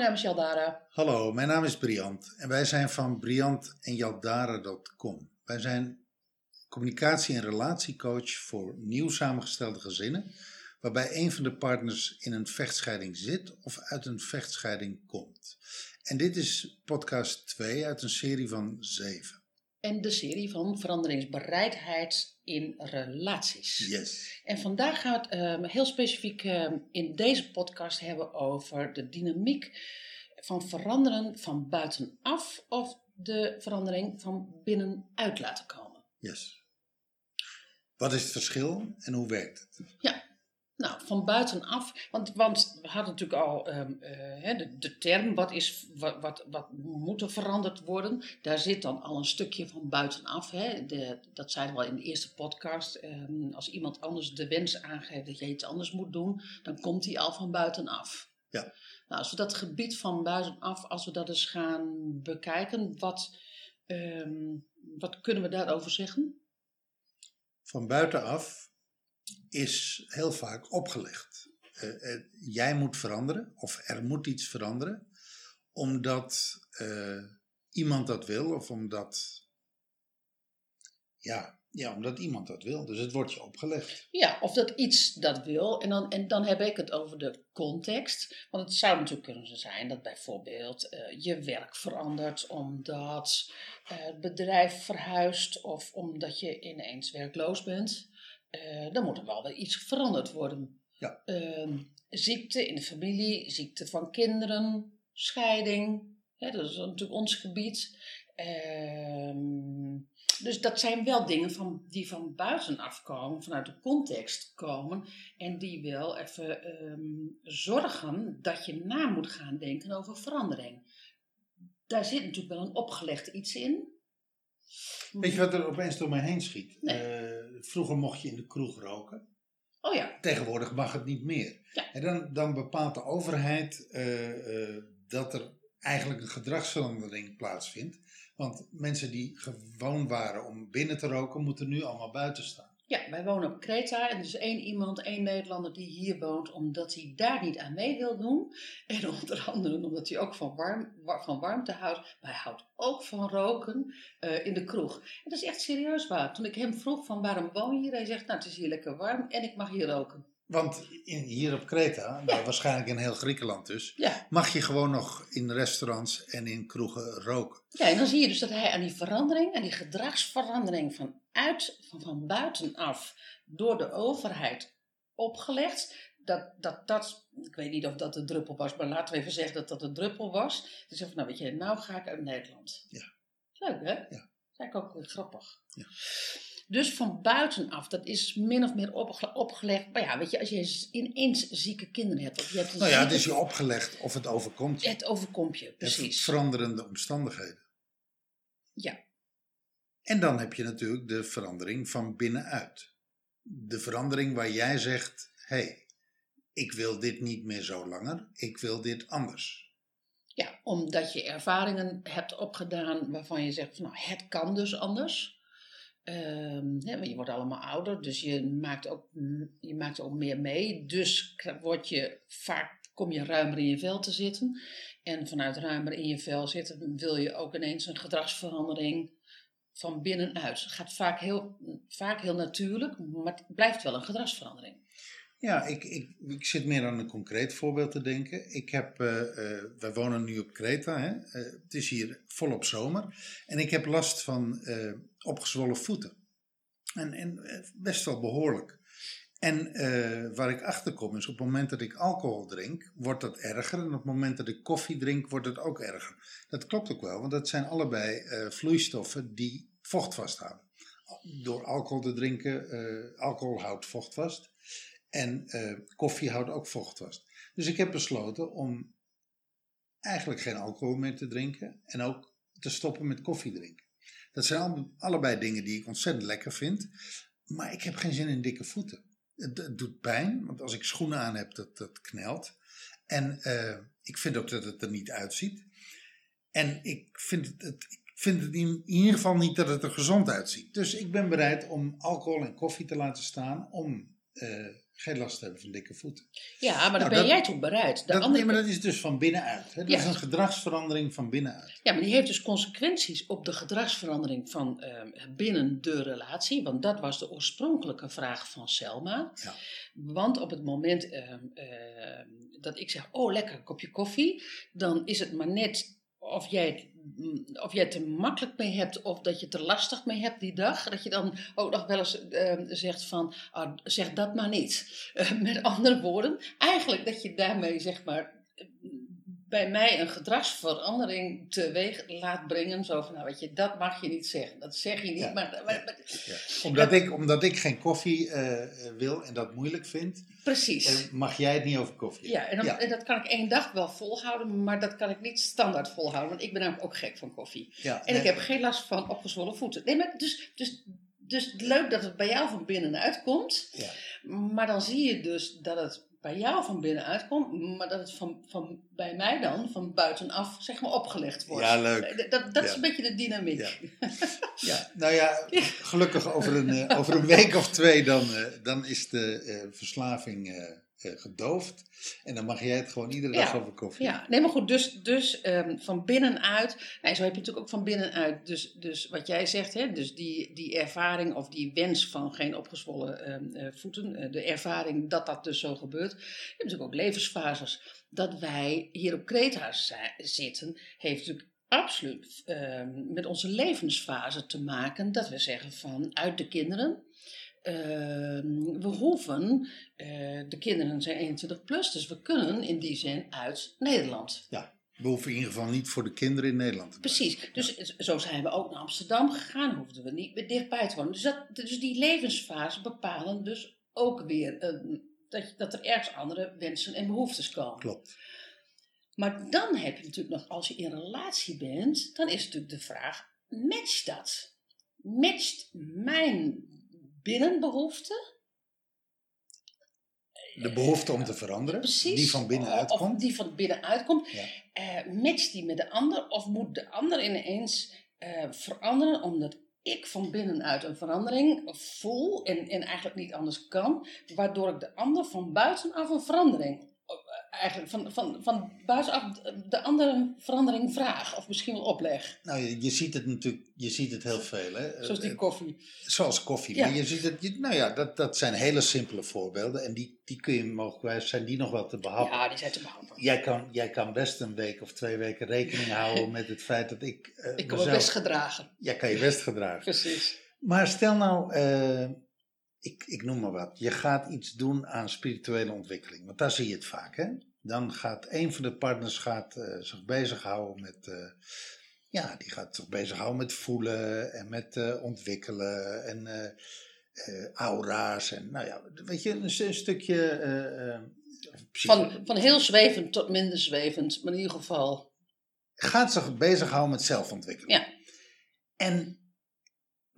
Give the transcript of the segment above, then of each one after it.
mijn naam is Jaldara. Hallo, mijn naam is Briant en wij zijn van briantenjaldara.com. Wij zijn communicatie- en relatiecoach voor nieuw samengestelde gezinnen, waarbij een van de partners in een vechtscheiding zit of uit een vechtscheiding komt. En dit is podcast 2 uit een serie van 7. En de serie van veranderingsbereidheid in relaties. Yes. En vandaag gaan we het ehm, heel specifiek ehm, in deze podcast hebben over de dynamiek van veranderen van buitenaf of de verandering van binnenuit laten komen. Yes. Wat is het verschil en hoe werkt het? Ja, van buitenaf, want, want we hadden natuurlijk al ehm, eh, de, de term, wat, is, wat, wat, wat moet er veranderd worden? Daar zit dan al een stukje van buitenaf. Hè? De, dat zeiden we al in de eerste podcast. Ehm, als iemand anders de wens aangeeft dat je iets anders moet doen, dan komt die al van buitenaf. Ja. Nou, als we dat gebied van buitenaf, als we dat eens gaan bekijken, wat, ehm, wat kunnen we daarover zeggen? Van buitenaf is heel vaak opgelegd. Uh, uh, jij moet veranderen, of er moet iets veranderen, omdat uh, iemand dat wil, of omdat, ja, ja, omdat iemand dat wil. Dus het wordt je opgelegd. Ja, of dat iets dat wil. En dan, en dan heb ik het over de context. Want het zou natuurlijk kunnen zijn dat bijvoorbeeld je werk verandert omdat het bedrijf verhuist of omdat je ineens werkloos bent. Uh, dan moet er wel weer iets veranderd worden. Ja. Uh, ziekte in de familie, ziekte van kinderen, scheiding. Hè, dat is natuurlijk ons gebied. Uh, dus dat zijn wel dingen van, die van buitenaf komen, vanuit de context komen. En die wel even um, zorgen dat je na moet gaan denken over verandering. Daar zit natuurlijk wel een opgelegd iets in. Weet je wat er opeens door mij heen schiet? Nee. Uh, vroeger mocht je in de kroeg roken. Oh ja. Tegenwoordig mag het niet meer. Ja. En dan, dan bepaalt de overheid uh, uh, dat er eigenlijk een gedragsverandering plaatsvindt. Want mensen die gewoon waren om binnen te roken, moeten nu allemaal buiten staan. Ja, wij wonen op Kreta en er is één iemand, één Nederlander die hier woont, omdat hij daar niet aan mee wil doen. En onder andere omdat hij ook van, warm, van warmte houdt. Maar hij houdt ook van roken uh, in de kroeg. En dat is echt serieus waar. Toen ik hem vroeg van waarom woon je hier, hij zegt nou het is hier lekker warm en ik mag hier roken. Want in, hier op Kreta, nou, waarschijnlijk in heel Griekenland dus, Ja. mag je gewoon nog in restaurants en in kroegen roken. ja, en dan zie je dus dat hij aan die verandering, aan die gedragsverandering van, uit, van, van buitenaf door de overheid opgelegd, dat, dat dat, ik weet niet of dat de druppel was, maar laten we even zeggen dat dat de druppel was. Dus van, nou weet je, nou ga ik uit Nederland. Ja. Leuk hè? Ja. Dat is eigenlijk ook weer grappig. Ja. Dus van buitenaf, dat is min of meer opge opgelegd. Maar ja, weet je, als je ineens zieke kinderen hebt. Of je hebt een Nou ja, het is je opgelegd of het overkomt je. Het overkomt je, precies. Veranderende omstandigheden. Ja, En dan heb je natuurlijk de verandering van binnenuit. De verandering waar jij zegt: hé, hey, ik wil dit niet meer zo langer, ik wil dit anders. ja, omdat je ervaringen hebt opgedaan waarvan je zegt, van, nou, het kan dus anders. Ehm, hè, je wordt allemaal ouder, dus je maakt ook, je maakt ook meer mee. Dus word je vaak, kom je ruimer in je vel te zitten. En vanuit ruimer in je vel zitten wil je ook ineens een gedragsverandering van binnenuit. Het gaat vaak heel, vaak heel natuurlijk, maar het blijft wel een gedragsverandering. Ja, ik, ik, ik zit meer aan een concreet voorbeeld te denken. Ik heb, uh, wij wonen nu op Kreta, hè? Uh, het is hier volop zomer. En ik heb last van opgezwollen voeten. En, en best wel behoorlijk. En waar ik achter kom is op het moment dat ik alcohol drink, wordt dat erger. En op het moment dat ik koffie drink, wordt het ook erger. Dat klopt ook wel, want dat zijn allebei vloeistoffen die vocht vasthouden. Door alcohol te drinken, alcohol houdt vocht vast. En koffie houdt ook vocht vast. Dus ik heb besloten om eigenlijk geen alcohol meer te drinken en ook te stoppen met koffie drinken. Dat zijn alle, allebei dingen die ik ontzettend lekker vind, maar ik heb geen zin in dikke voeten. Het, doet pijn, want als ik schoenen aan heb, dat, dat knelt. En uh, ik vind ook dat het er niet uitziet. En ik vind het, het, vind het in ieder geval niet dat het er gezond uitziet. Dus ik ben bereid om alcohol en koffie te laten staan, om uh, geen last hebben van dikke voeten. Ja, maar dan Nou, ben dat- jij toe bereid. De Dat, andere, nee, maar dat is dus van binnenuit. Hè? Dat Ja. is een gedragsverandering van binnenuit. Ja, maar die heeft dus consequenties op de gedragsverandering van ehm, binnen de relatie. Want dat was de oorspronkelijke vraag van Selma. Ja. Want op het moment ehm, ehm, dat ik zeg, oh lekker, een kopje koffie. Dan is het maar net of jij, het, of jij het er makkelijk mee hebt of dat je het er lastig mee hebt die dag. Dat je dan ook nog wel eens ehm, zegt van, ah, zeg dat maar niet. Met andere woorden, eigenlijk dat je daarmee zeg maar bij mij een gedragsverandering teweeg laat brengen. Zo van, nou weet je, dat mag je niet zeggen. Dat zeg je niet, Ja, maar, maar- maar- Ja. Omdat, ik, omdat ik geen koffie eh, wil en dat moeilijk vind, precies. eh, mag jij het niet over koffie ja, en, dan- ja. en dat kan ik één dag wel volhouden, maar dat kan ik niet standaard volhouden. Want ik ben namelijk ook gek van koffie. Ja, En ik heb geen last van opgezwollen voeten. Nee, maar dus, dus, dus leuk dat het bij jou van binnenuit komt. Ja. Maar dan zie je dus dat het bij jou van binnenuit komt, maar dat het van, van, bij mij dan van buitenaf zeg maar opgelegd wordt. Ja, leuk. Eh, Dat, dat is een beetje de dynamiek. Ja. Ja, nou ja, gelukkig over een, eh, over een week of twee dan, eh, dan is de verslaving gedoofd. En dan mag jij het gewoon iedere dag Ja. over koffie. Ja, nee, maar goed, dus, dus ehm, van binnenuit, nee, zo heb je natuurlijk ook van binnenuit, dus, dus wat jij zegt, hè, dus die, die ervaring of die wens van geen opgezwollen ehm, eh, voeten, eh, de ervaring dat dat dus zo gebeurt. Je hebt natuurlijk ook levensfases. Dat wij hier op Kreta zi- zitten, heeft natuurlijk absoluut ehm, met onze levensfase te maken, dat we zeggen van uit de kinderen. Ehm, we hoeven, eh, de kinderen zijn 21 plus, dus we kunnen in die zin uit Nederland. We hoeven in ieder geval niet voor de kinderen in Nederland te blijven. Precies, dus zo zijn we ook naar Amsterdam gegaan, hoefden we niet meer dichtbij te wonen. Dus, dat, dus die levensfase bepalen dus ook weer eh, dat, dat er ergens andere wensen en behoeftes komen. Klopt. Maar dan heb je natuurlijk nog, als je in relatie bent, dan is natuurlijk de vraag, matcht dat? Matcht mijn De behoefte om te veranderen, Precies. die van binnenuit Of komt. die van binnenuit komt. Ja. Eh, matcht die met de ander? Of moet de ander ineens eh, veranderen omdat ik van binnenuit een verandering voel en, en eigenlijk niet anders kan, waardoor ik de ander van buitenaf een verandering, eigenlijk van, van, van buitenaf de andere verandering vraag of misschien wel opleg. Nou, je, je ziet het natuurlijk, je ziet het heel veel. Hè? Zoals die Eh, koffie. Zoals koffie. Ja. Maar je ziet het, nou ja, dat, dat zijn hele simpele voorbeelden. En die, die kun je mogelijk, zijn die nog wel te behappen. Ja, die zijn te behappen. Jij kan, jij kan best een week of twee weken rekening houden met het feit dat ik. eh, Ik kan me best gedragen. Jij kan je best gedragen. Precies. Maar stel nou, eh, ik, ik noem maar wat. Je gaat iets doen aan spirituele ontwikkeling. Want daar zie je het vaak. Hè? Dan gaat een van de partners gaat, eh, zich bezighouden met. eh, ja, die gaat zich bezighouden met voelen en met eh, ontwikkelen en aura's. En nou ja, weet je, een, een stukje. Van, van heel zwevend tot minder zwevend, maar in ieder geval. gaat zich bezighouden met zelfontwikkeling. Ja. En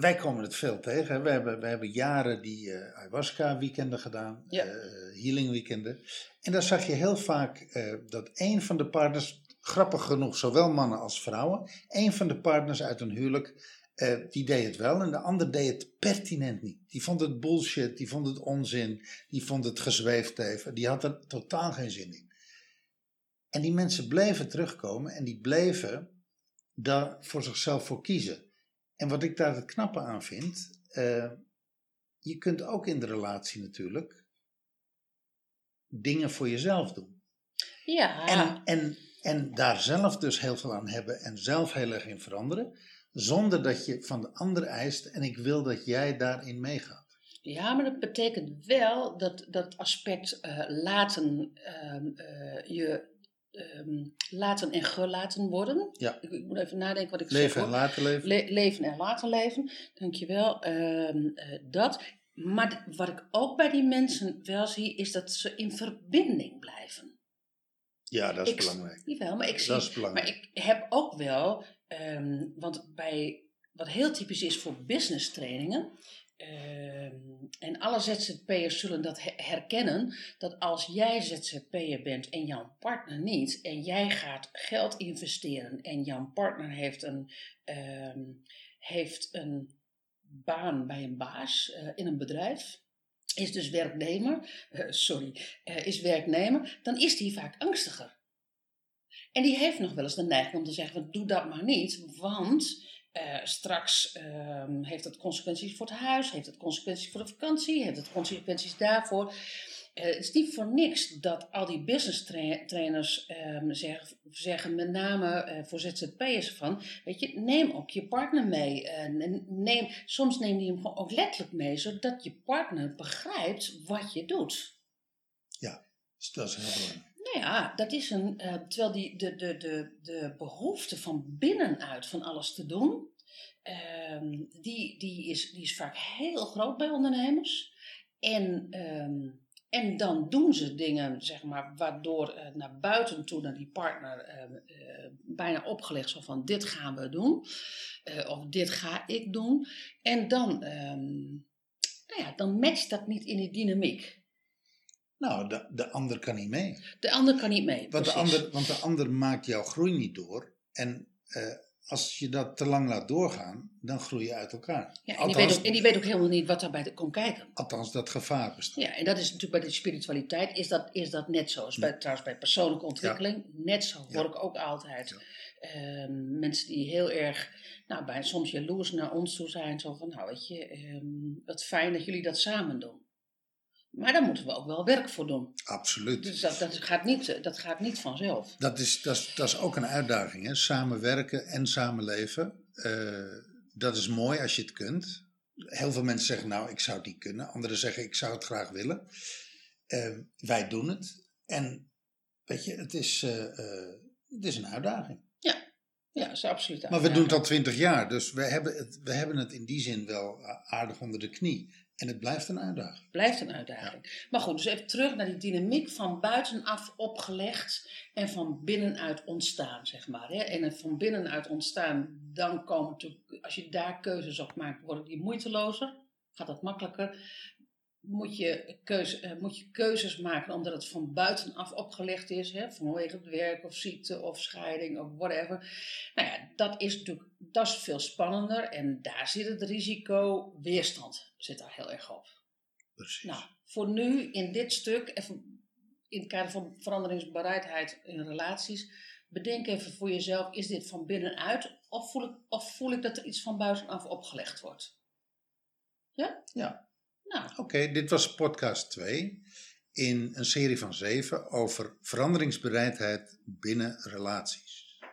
wij komen het veel tegen. We hebben, we hebben jaren die eh, ayahuasca weekenden gedaan, Ja. eh, healing weekenden. En daar zag je heel vaak eh, dat een van de partners, grappig genoeg, zowel mannen als vrouwen, een van de partners uit een huwelijk, die deed het wel en de ander deed het pertinent niet. Die vond het bullshit, die vond het onzin, die vond het gezweefd even, die had er totaal geen zin in. En die mensen bleven terugkomen en die bleven daar voor zichzelf voor kiezen. En wat ik daar het knappe aan vind, eh, je kunt ook in de relatie natuurlijk dingen voor jezelf doen. Ja. En, en, en daar zelf dus heel veel aan hebben en zelf heel erg in veranderen, zonder dat je van de ander eist en ik wil dat jij daarin meegaat. Ja, maar dat betekent wel dat dat aspect eh, laten, ehm, eh, je ehm, laten en gelaten worden. Ja. Ik, ik moet even nadenken wat ik zeg. Leven en laten leven. Le- leven en laten leven, dankjewel. Ehm eh dat. Maar wat ik ook bij die mensen wel zie, is dat ze in verbinding blijven. ja, dat is ik- belangrijk. Jawel, maar ik zie Dat is belangrijk. maar ik heb ook wel, ehm, want bij wat heel typisch is voor business trainingen, ehm, en alle ZZP'ers zullen dat he- herkennen, dat als jij ZZP'er bent en jouw partner niet, en jij gaat geld investeren en jouw partner heeft een, ehm, heeft een baan bij een baas eh, in een bedrijf, is dus werknemer, eh, sorry, eh, is werknemer, dan is die vaak angstiger. En die heeft nog wel eens de neiging om te zeggen: doe dat maar niet, want eh, straks ehm, heeft het consequenties voor het huis, heeft het consequenties voor de vakantie, heeft het consequenties daarvoor. Eh, het is niet voor niks dat al die business tra- trainers ehm, zeggen, met name eh, voor ZZP'ers van, weet je, neem ook je partner mee. Neem, soms neem die hem gewoon ook letterlijk mee, zodat je partner begrijpt wat je doet. Ja, dus dat is heel belangrijk. Nou ja, dat is een. eh, terwijl die, de, de, de, de behoefte van binnenuit van alles te doen, ehm, die, die, is, die is vaak heel groot bij ondernemers. En, ehm, en dan doen ze dingen, zeg maar, waardoor eh, naar buiten toe, naar die partner, ehm, eh, bijna opgelegd zo van: dit gaan we doen, of dit ga ik doen. En dan, nou ja, dan matcht dat niet in die dynamiek. Nou, de, de ander kan niet mee. De ander kan niet mee. Want de, ander, want de ander maakt jouw groei niet door. En eh, als je dat te lang laat doorgaan, dan groei je uit elkaar. Ja, en, die weet ook, en die weet ook helemaal niet wat daarbij komt kijken. althans, dat gevaar bestaat. Ja, en dat is natuurlijk bij de spiritualiteit is dat, is dat net zo. Bij, trouwens bij persoonlijke ontwikkeling net zo. Ja. Hoor ik ook altijd. Ehm, mensen die heel erg, nou, bij, soms jaloers naar ons toe zijn. Zo van, nou weet je, ehm, wat fijn dat jullie dat samen doen. Maar daar moeten we ook wel werk voor doen. Absoluut. Dus dat, dat, gaat, niet, dat gaat niet vanzelf. Dat is, dat, is, dat is ook een uitdaging. Hè? Samenwerken en samenleven. Eh, dat is mooi als je het kunt. Heel veel mensen zeggen, nou, ik zou het niet kunnen. Anderen zeggen, ik zou het graag willen. Eh, wij doen het. En weet je, het is, eh, het is een uitdaging. Ja, dat is absoluut Maar we doen het al twintig jaar. Dus we hebben, het, we hebben het in die zin wel aardig onder de knie. En het blijft een uitdaging. Blijft een uitdaging. Maar goed, dus even terug naar die dynamiek van buitenaf opgelegd en van binnenuit ontstaan, zeg maar. Hè? En het van binnenuit ontstaan, dan komen natuurlijk, als je daar keuzes op maakt, worden die moeitelozer, gaat dat makkelijker. Moet je, keuze, eh, moet je keuzes maken omdat het van buitenaf opgelegd is, hè? vanwege het werk of ziekte of scheiding of whatever. Nou ja, dat is natuurlijk dat is veel spannender en daar zit het risico weerstand zit daar heel erg op. Precies. Nou, voor nu in dit stuk, even in het kader van veranderingsbereidheid in relaties, bedenk even voor jezelf: is dit van binnenuit of voel ik, of voel ik dat er iets van buitenaf opgelegd wordt? Ja? Ja. Nou, Oké, dit was podcast 2 in een serie van 7 over veranderingsbereidheid binnen relaties.